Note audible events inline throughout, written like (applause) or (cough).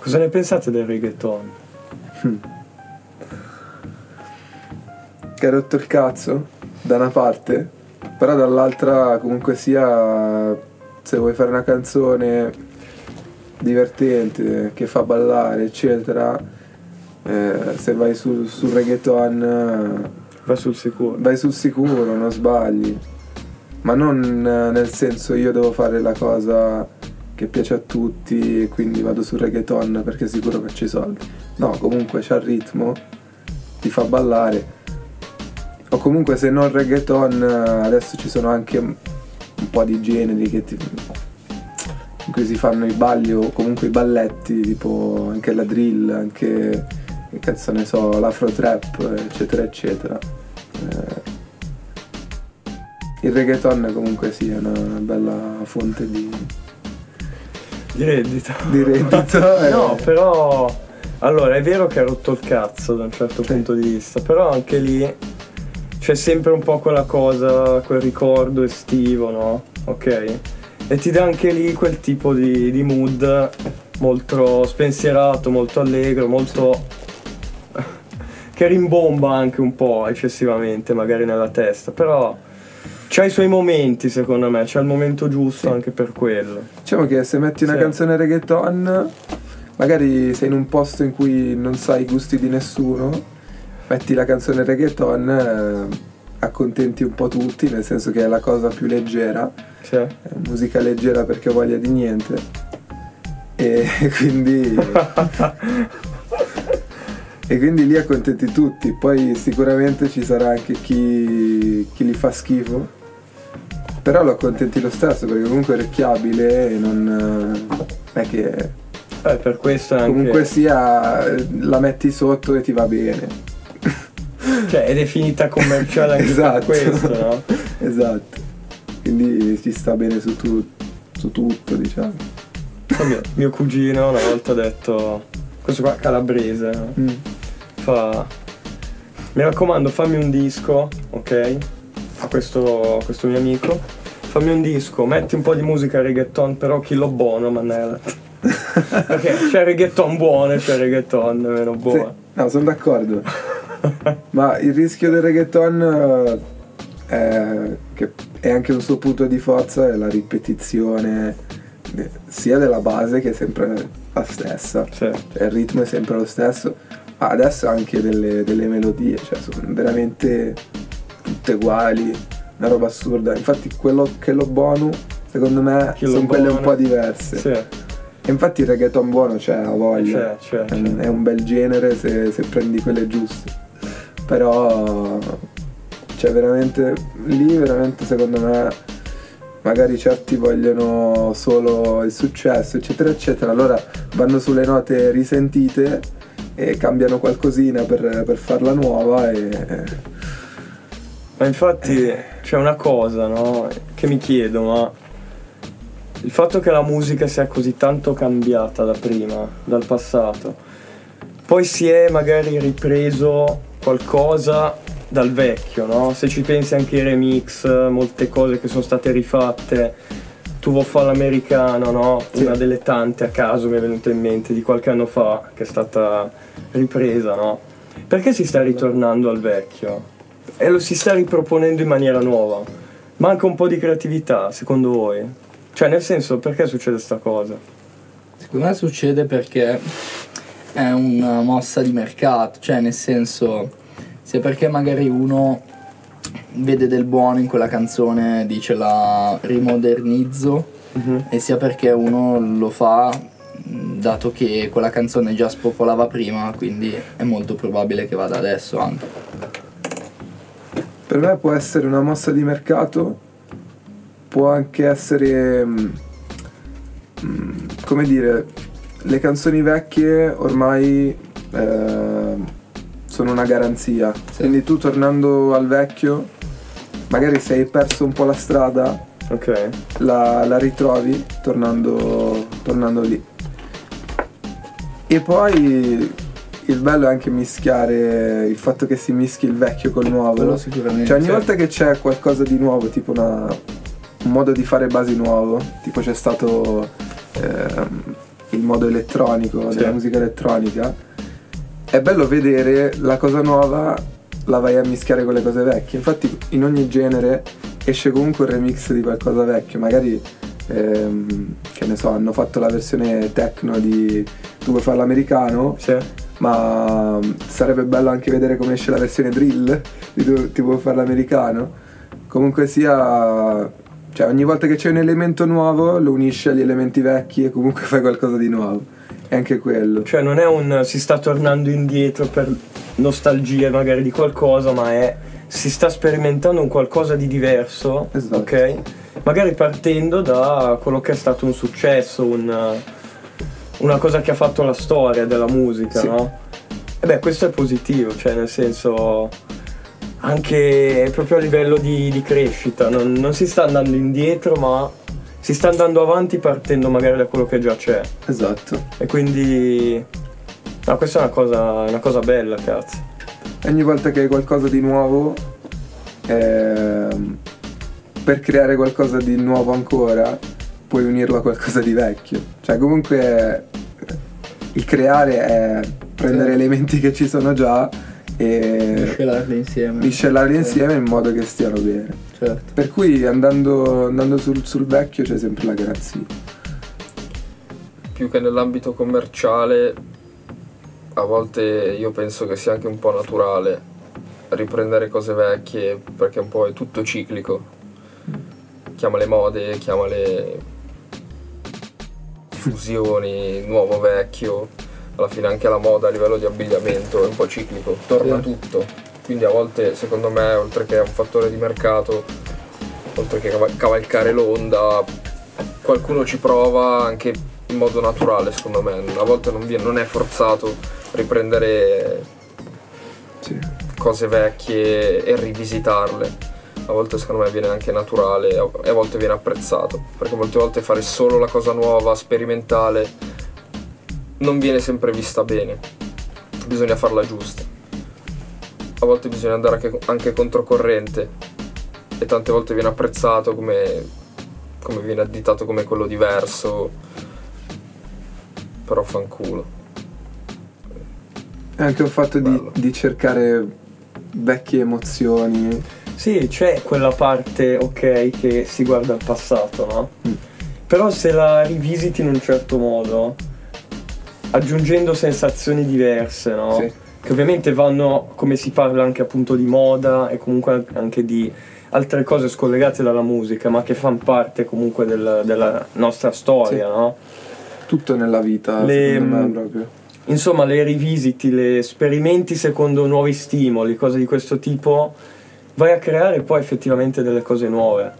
Cosa ne pensate del reggaeton? (laughs) Che ha rotto il cazzo, da una parte, però dall'altra comunque sia, se vuoi fare una canzone divertente, che fa ballare, eccetera, eh, se vai sul, sul reggaeton Va sul sicuro. vai sul sicuro, non sbagli. Ma non eh, nel senso io devo fare la cosa che piace a tutti e quindi vado sul reggaeton perché sicuro c'è i soldi. No, comunque c'ha il ritmo, ti fa ballare. O comunque se non reggaeton adesso ci sono anche un un po' di generi che ti, in cui si fanno i balli o comunque i balletti, tipo anche la drill, anche che cazzo ne so, l'afro trap, eccetera, eccetera. Eh, il reggaeton comunque sì, è una bella fonte di, Di reddito. di reddito. (laughs) eh. No, però. Allora, è vero che ha rotto il cazzo da un certo punto di vista, però anche lì c'è sempre un po' quella cosa, quel ricordo estivo, no? Ok? E ti dà anche lì quel tipo di, di mood molto spensierato, molto allegro, molto. (laughs) che rimbomba anche un po' eccessivamente, magari nella testa, però. C'ha i suoi momenti, secondo me, c'è il momento giusto Sì. anche per quello. Diciamo che se metti una Sì. canzone reggaeton, magari sei in un posto in cui non sai i gusti di nessuno, metti la canzone reggaeton, eh, accontenti un po' tutti, nel senso che è la cosa più leggera, Sì. è musica leggera perché ho voglia di niente. E (laughs) quindi, (laughs) e quindi lì accontenti tutti. Poi sicuramente ci sarà anche chi, chi li fa schifo. Però lo accontenti lo stesso perché comunque è orecchiabile e non eh, è che Eh, per questo anche. comunque sia la metti sotto e ti va bene. Cioè, è definita commerciale (laughs) anche esatto. per questo, no? esatto. Quindi ci sta bene su, tu- su tutto, diciamo. Poi Mio, mio cugino una volta ha detto. Questo qua calabrese. no? Mm. Fa. Mi raccomando, fammi un disco, ok? A questo, a questo mio amico. Fammi un disco, metti un po' di musica reggaeton, però chi lo buono, manella. (laughs) Perché c'è reggaeton buono e c'è reggaeton meno Sì, buono. no, sono d'accordo. (laughs) Ma il rischio del reggaeton eh, è, che è anche un suo punto di forza è la ripetizione eh, sia della base che è sempre la stessa. Sì. Cioè, il ritmo è sempre lo stesso, adesso anche delle, delle melodie, cioè sono veramente tutte uguali, una roba assurda. Infatti quello che lo buono, secondo me, Chi lo sono quelle un po' diverse. Sì, E infatti il reggaeton buono c'è, ha voglia. c'è, c'è, È un- c'è. È un bel genere se, se prendi quelle giuste. Però cioè veramente lì veramente secondo me magari certi vogliono solo il successo, eccetera, eccetera. Allora vanno sulle note risentite e cambiano qualcosina per, per farla nuova e Ma infatti c'è una cosa, no? Che mi chiedo, ma il fatto che la musica sia così tanto cambiata da prima, dal passato, poi si è magari ripreso qualcosa dal vecchio, no? Se ci pensi anche ai remix, molte cose che sono state rifatte, Tuvo fa l'americano, no? Sì. Una delle tante a caso mi è venuta in mente di qualche anno fa che è stata ripresa, no? Perché si sta ritornando al vecchio? E lo si sta riproponendo in maniera nuova. Manca un po' di creatività, secondo voi? Cioè, nel senso, perché succede sta cosa? Secondo me succede perché è una mossa di mercato, cioè nel senso, sia perché magari uno vede del buono in quella canzone, dice la rimodernizzo, e sia perché uno lo fa dato che quella canzone già spopolava prima, quindi è molto probabile che vada adesso anche. Per me può essere una mossa di mercato, può anche essere, mm, mm, come dire, le canzoni vecchie ormai eh, sono una garanzia, quindi tu tornando al vecchio, magari se hai perso un po' la strada, Ok. la, la ritrovi tornando, tornando lì. E poi il bello è anche mischiare il fatto che si mischi il vecchio col nuovo. Quello sicuramente. Cioè ogni sì. volta che c'è qualcosa di nuovo, tipo una- un modo di fare basi nuovo, tipo c'è stato ehm, il modo elettronico Sì. della musica elettronica, è bello vedere la cosa nuova la vai a mischiare con le cose vecchie. Infatti in ogni genere esce comunque un remix di qualcosa vecchio, magari ehm, che ne so, hanno fatto la versione techno di tu vuoi fare l'americano, Sì. Ma sarebbe bello anche vedere come esce la versione drill di tu ti vuoi fare l'americano. Comunque sia, cioè ogni volta che c'è un elemento nuovo lo unisci agli elementi vecchi e comunque (laughs) fai qualcosa di nuovo. È anche quello. Cioè non è un si sta tornando indietro per nostalgia magari di qualcosa, ma è si sta sperimentando un qualcosa di diverso, Esatto. ok? Magari partendo da quello che è stato un successo, un- una cosa che ha fatto la storia della musica, Sì. no? E beh, questo è positivo, cioè nel senso anche proprio a livello di, di crescita, non, non si sta andando indietro, ma si sta andando avanti partendo magari da quello che già c'è. Esatto. E quindi. No, questa è una cosa, una cosa bella, cazzo. Ogni volta che hai qualcosa di nuovo, ehm, per creare qualcosa di nuovo ancora, puoi unirlo a qualcosa di vecchio. Cioè comunque il creare è prendere Sì. elementi che ci sono già e Miscelarli insieme. miscelarli insieme in modo che stiano bene. Certo. Per cui andando, andando sul, sul vecchio c'è sempre la garanzia. più che nell'ambito commerciale, a volte io penso che sia anche un po' naturale riprendere cose vecchie perché un po' è tutto ciclico. Chiamale mode, chiamale fusioni, nuovo vecchio. Alla fine anche la moda a livello di abbigliamento è un po' ciclico, torna Sì. tutto. Quindi a volte secondo me oltre che è un fattore di mercato, oltre che caval- cavalcare l'onda, qualcuno ci prova anche in modo naturale secondo me, a volte non, viene- non è forzato riprendere Sì. cose vecchie e rivisitarle. A volte secondo me viene anche naturale e a volte viene apprezzato, perché molte volte fare solo la cosa nuova, sperimentale, non viene sempre vista bene, bisogna farla giusta. A volte bisogna andare anche, anche controcorrente e tante volte viene apprezzato come, come viene additato come quello diverso, però fanculo. È anche un fatto di, di cercare vecchie emozioni. Sì, c'è quella parte, ok, che si guarda al passato, no? Mm. Però se la rivisiti in un certo modo, aggiungendo sensazioni diverse, no? Sì. Che ovviamente vanno, come si parla anche appunto di moda e comunque anche di altre cose scollegate dalla musica, ma che fanno parte comunque del- della nostra storia, Sì. no? Tutto nella vita, Le- me proprio. Insomma, le rivisiti, le sperimenti secondo nuovi stimoli, cose di questo tipo, vai a creare poi effettivamente delle cose nuove.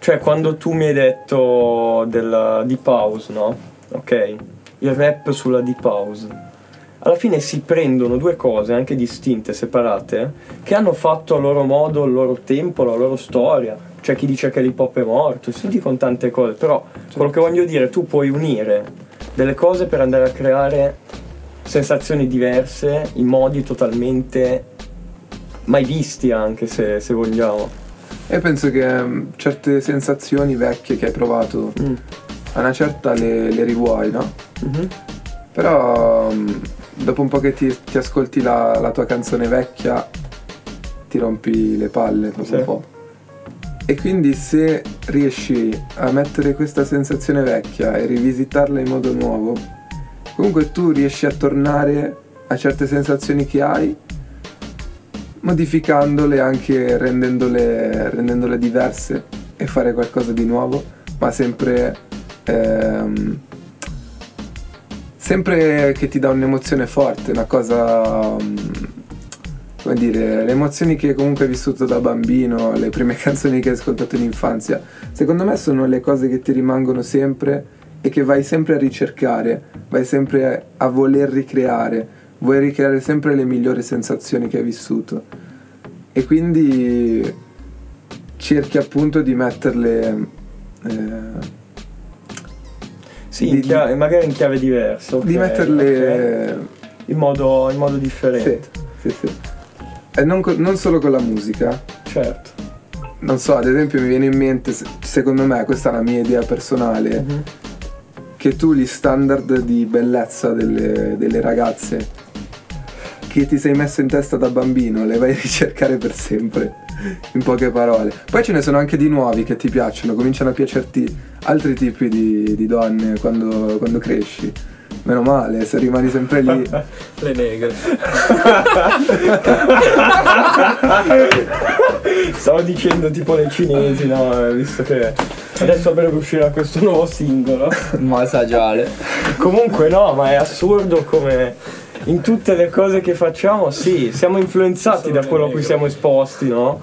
Cioè, quando tu mi hai detto della deep house, no? Ok? Il rap sulla deep house. Alla fine si prendono due cose anche distinte, separate, che hanno fatto a loro modo il loro tempo, la loro storia. C'è chi dice che l'hip hop è morto, si dicono tante cose, però quello che voglio dire, tu puoi unire delle cose per andare a creare sensazioni diverse in modi totalmente mai visti anche se, se vogliamo. E penso che mm, certe sensazioni vecchie che hai provato, Mm. a una certa le, le rivuoi, no? Mhm. Però mm, dopo un po' che ti, ti ascolti la, la tua canzone vecchia, ti rompi le palle dopo Sì. un po'. E quindi se riesci a mettere questa sensazione vecchia e rivisitarla in modo nuovo, comunque tu riesci a tornare a certe sensazioni che hai, modificandole anche rendendole, rendendole diverse e fare qualcosa di nuovo, ma sempre, ehm, sempre che ti dà un'emozione forte, una cosa, come dire, le emozioni che comunque hai vissuto da bambino, le prime (laughs) canzoni che hai ascoltato in infanzia, secondo me sono le cose che ti rimangono sempre e che vai sempre a ricercare, vai sempre a voler ricreare, vuoi ricreare sempre le migliori sensazioni che hai vissuto e quindi cerchi appunto di metterle eh, Sì, Di- chiave- magari in chiave diversa. di ok, metterle ok. In, modo, in modo sì, differente. sì, sì. E non, non solo con la musica Certo. non so ad esempio mi viene in mente se- secondo me questa è una mia idea personale Mhm. che tu gli standard di bellezza delle, delle ragazze che ti sei messo in testa da bambino le vai a ricercare per sempre, in poche parole. Poi ce ne sono anche di nuovi che ti piacciono, cominciano a piacerti altri tipi di, di donne quando, quando cresci. Meno male, se rimani sempre lì. Le negre. Stavo dicendo tipo le cinesi, no? Visto che adesso a breve uscirà questo nuovo singolo. Masagiale. Comunque no, ma è assurdo come in tutte le cose che facciamo, sì, siamo influenzati Sono da quello a cui siamo esposti, no?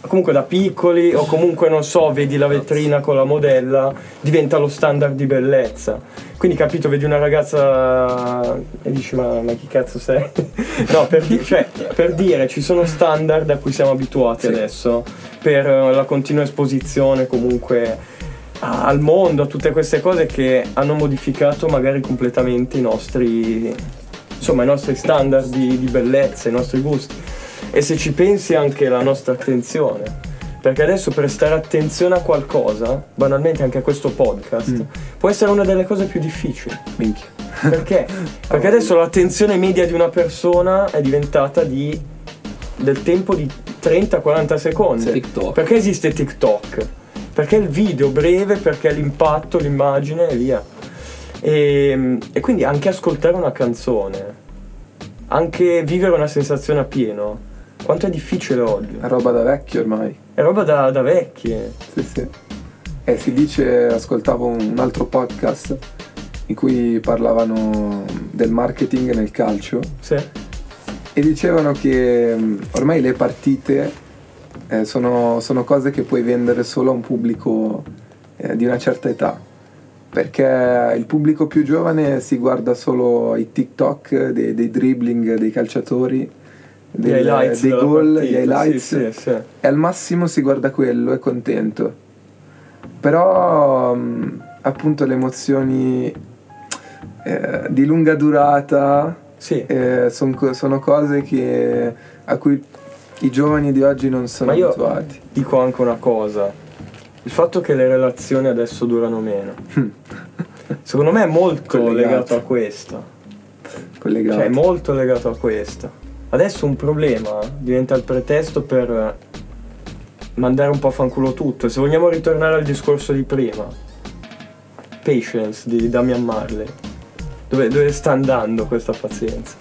Comunque da piccoli o comunque non so, vedi la vetrina con la modella, diventa lo standard di bellezza. Quindi capito, vedi una ragazza e dici ma, ma chi cazzo sei? (laughs) no, per, di- cioè, per dire ci sono standard a cui siamo abituati Sì. adesso, per eh, la continua esposizione comunque al mondo, a tutte queste cose che hanno modificato magari completamente i nostri, insomma, i nostri standard di, di bellezza, i nostri gusti. E se ci pensi anche la nostra attenzione. Perché adesso prestare attenzione a qualcosa, banalmente anche a questo podcast, può essere una delle cose più difficili. Minchia. Perché? (laughs) Perché adesso l'attenzione media di una persona è diventata di, del tempo di 30-40 secondi. TikTok. Perché esiste TikTok? Perché il video breve, perché l'impatto, l'immagine e via. E, e quindi anche ascoltare una canzone, anche vivere una sensazione a pieno, quanto è difficile oggi. È roba da vecchio ormai. È roba da, da vecchi. Sì, sì. E si dice, ascoltavo un altro podcast in cui parlavano del marketing nel calcio Sì. e dicevano che mh, ormai le partite eh, sono, sono cose che puoi vendere solo a un pubblico eh, di una certa età. Perché il pubblico più giovane si guarda solo i TikTok dei, dei dribbling dei calciatori, del- highlights dei gol, partita, gli highlights Sì, sì, sì. e al massimo si guarda quello, è contento. Però mh, appunto le emozioni eh, di lunga durata eh, son sono cose che, a cui i giovani di oggi non sono Ma io abituati. dico anche una cosa. Il fatto che le relazioni adesso durano meno. (laughs) Secondo me è molto Collegato. legato a questo. Collegato. Cioè, è molto legato a questo. Adesso un problema diventa il pretesto per mandare un po' a fanculo tutto. Se vogliamo ritornare al discorso di prima, Patience di Damian Marley. Dove, dove sta andando questa pazienza?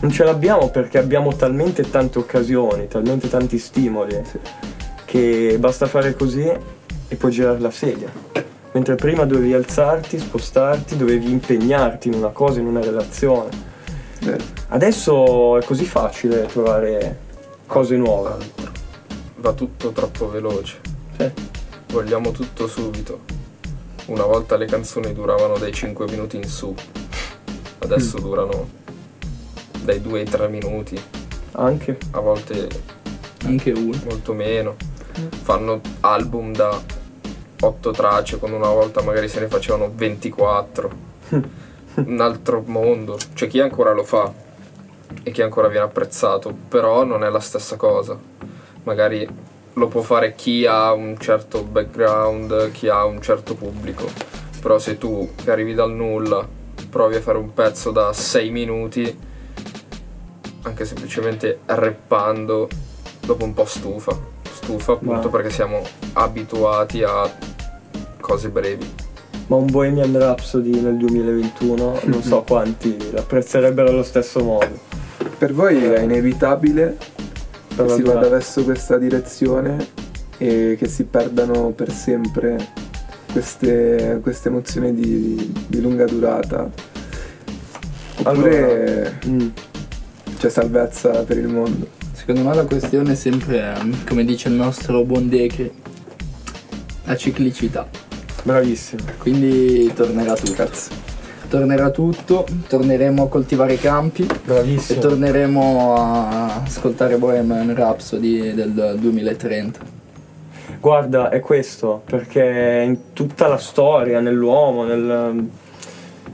Non ce l'abbiamo perché abbiamo talmente tante occasioni, talmente tanti stimoli, che basta fare così e puoi girare la sedia. Mentre prima dovevi alzarti, spostarti, dovevi impegnarti in una cosa, in una relazione. Vero. Adesso è così facile trovare cose nuove. Altro. Va tutto troppo veloce. Sì. Vogliamo tutto subito. Una volta le canzoni duravano dai 5 minuti in su. Adesso durano dai 2 ai 3 minuti. Anche. A volte Anche uno. molto meno. Fanno album da 8 tracce, quando una volta magari se ne facevano 24. (laughs) Un altro mondo. C'è chi ancora lo fa e chi ancora viene apprezzato, però non è la stessa cosa. Magari lo può fare chi ha un certo background, chi ha un certo pubblico. Però se tu che arrivi dal nulla provi a fare un pezzo da 6 minuti, anche semplicemente rappando, dopo un po' stufa. Stufa appunto Ma- perché siamo abituati a cose brevi. Ma un Bohemian Rhapsody nel 2021 non so (laughs) quanti l'apprezzerebbero allo stesso modo. Per voi è inevitabile Per che si vada verso questa direzione e che si perdano per sempre queste, queste emozioni di, di lunga durata? Oppure Mm. c'è salvezza per il mondo? Secondo me la questione è sempre, come dice il nostro buon Decri, la ciclicità. Bravissimo. Quindi tornerà tutto. Cazzo. Tornerà tutto, torneremo a coltivare i campi e Bravissimo. torneremo a ascoltare Bohemian Rhapsody del 2030. Guarda, è questo, perché in tutta la storia, nell'uomo, nel...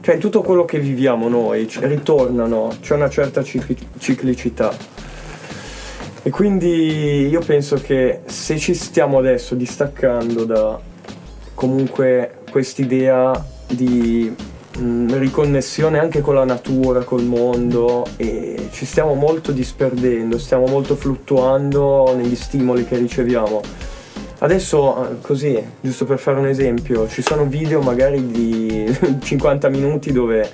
cioè in tutto quello che viviamo noi, ritornano, c'è una certa cicli- ciclicità. E quindi io penso che se ci stiamo adesso distaccando da comunque quest'idea di mh, riconnessione anche con la natura, col mondo e ci stiamo molto disperdendo, stiamo molto fluttuando negli stimoli che riceviamo. Adesso, eh, così, giusto per fare un esempio, ci sono video magari di (laughs) 50 minuti dove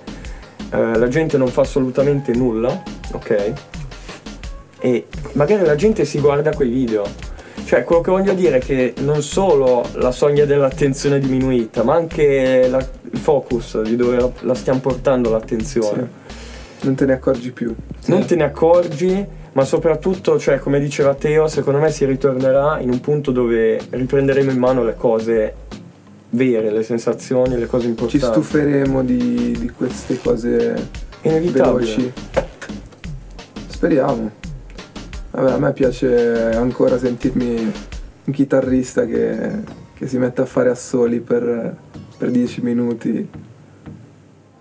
eh, la gente non fa assolutamente nulla, ok? E magari la gente si guarda quei video. Cioè, quello che voglio dire è che non solo la soglia dell'attenzione è diminuita, ma anche la- il focus di dove la, la stiamo portando l'attenzione. Non te ne accorgi più. Non te ne accorgi, ma soprattutto, cioè, come diceva Teo, secondo me si ritornerà in un punto dove riprenderemo in mano le cose vere, le sensazioni, le cose Ci importanti. stuferemo di, di queste cose Inevitabile. veloci. Speriamo. Vabbè, a me piace ancora sentirmi un chitarrista che, che si mette a fare assoli per, per 10 minuti.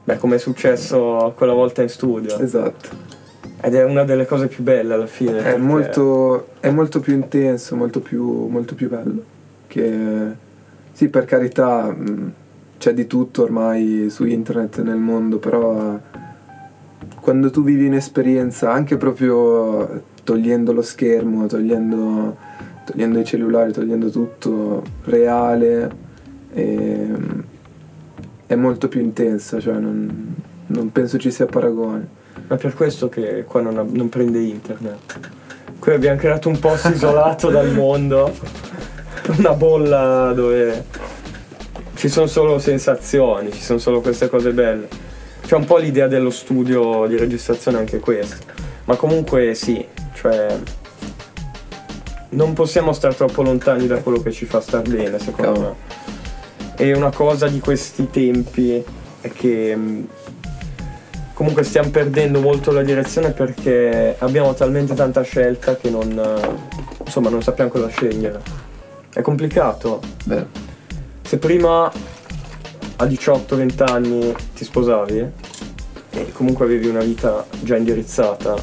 Beh, come è successo quella volta in studio. Esatto. Ed è una delle cose più belle alla fine. È molto, è molto più intenso, molto più, molto più bello. Che sì, per carità, mh, c'è di tutto ormai su internet nel mondo, però quando tu vivi un'esperienza, anche proprio togliendo lo schermo, togliendo, togliendo i cellulari, togliendo tutto reale, ehm, è molto più intensa, cioè non, non penso ci sia paragone. Ma per questo che qua non, non prende internet. Qui abbiamo creato un posto isolato dal mondo, una bolla dove ci sono solo sensazioni, ci sono solo queste cose belle. C'è un po' l'idea dello studio di registrazione anche questo. Ma comunque sì, cioè non possiamo stare troppo lontani da quello che ci fa star bene, secondo Cavolo. me. E una cosa di questi tempi è che mh, comunque stiamo perdendo molto la direzione perché abbiamo talmente tanta scelta che non, insomma, non sappiamo cosa scegliere. È complicato. Beh, Se prima a 18-20 anni ti sposavi e comunque avevi una vita già indirizzata,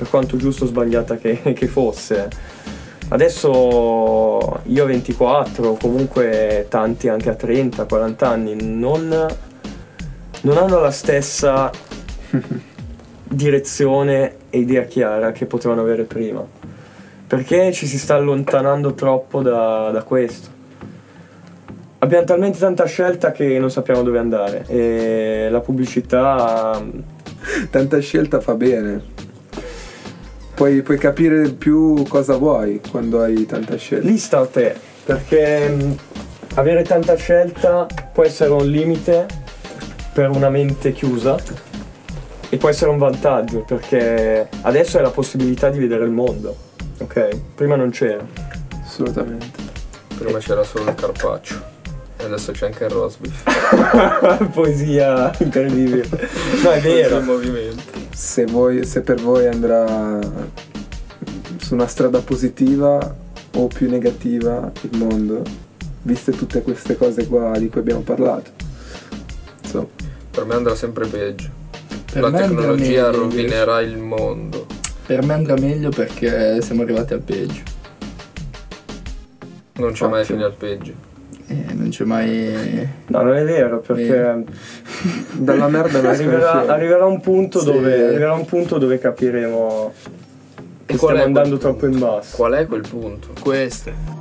per quanto giusto o sbagliata che, (laughs) che fosse, adesso io a 24, o comunque tanti anche a 30, 40 anni, non, non hanno la stessa (laughs) direzione e idea chiara che potevano avere prima. Perché ci si sta allontanando troppo da, da questo. Abbiamo talmente tanta scelta che non sappiamo dove andare e la pubblicità tanta scelta fa bene. Puoi, puoi capire più cosa vuoi quando hai tanta scelta. lì sta a te, perché mh, avere tanta scelta può essere un limite per una mente chiusa e può essere un vantaggio perché adesso hai la possibilità di vedere il mondo, ok? Prima non c'era. Assolutamente. Prima c'era solo il carpaccio. E adesso c'è anche il roast (laughs) beef. Poesia incredibile. No, è vero. il movimento. Se, voi- se per voi andrà su una strada positiva o più negativa il mondo, viste tutte queste cose qua di cui abbiamo parlato. Insomma, Per me andrà sempre peggio. Per La tecnologia rovinerà il mondo. Per me andrà meglio perché siamo arrivati al peggio. Non c'è mai Ottimo. fine al peggio. E non c'è mai. No, non è vero perché (laughs) dalla merda arriverà, arriverà un punto Sì. dove arriverà un punto dove capiremo che E qual stiamo andando troppo in basso. Qual è quel punto? Queste.